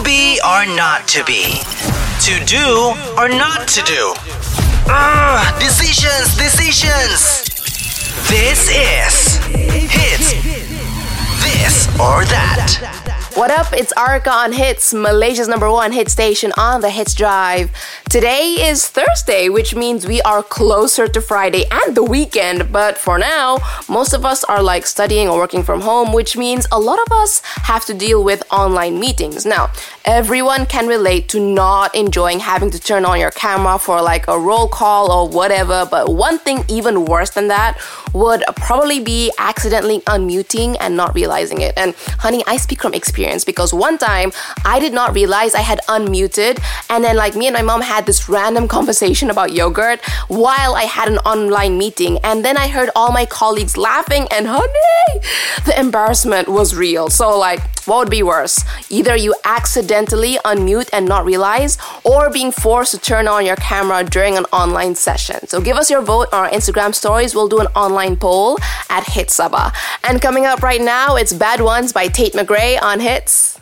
To be or not to be? To do or not to do? Ugh, decisions, decisions! This is Hitz This or That. What up? It's Arca on Hitz, Malaysia's number one hit station on the Hitz Drive. Today is Thursday, which means we are closer to Friday and the weekend. But for now, most of us are like studying or working from home, which means a lot of us have to deal with online meetings. Now, everyone can relate to not enjoying having to turn on your camera for like a roll call or whatever. But one thing even worse than that would probably be accidentally unmuting and not realizing it. And honey, I speak from experience experience because one time I did not realize I had unmuted, and then like me and my mom had this random conversation about yogurt while I had an online meeting, and then I heard all my colleagues laughing, and honey, the embarrassment was real. So, like, what would be worse? Either you accidentally unmute and not realize, or being forced to turn on your camera during an online session. So, give us your vote on our Instagram stories. We'll do an online poll at Hitsaba. And coming up right now, it's Bad Ones by Tate McRae on Hitz.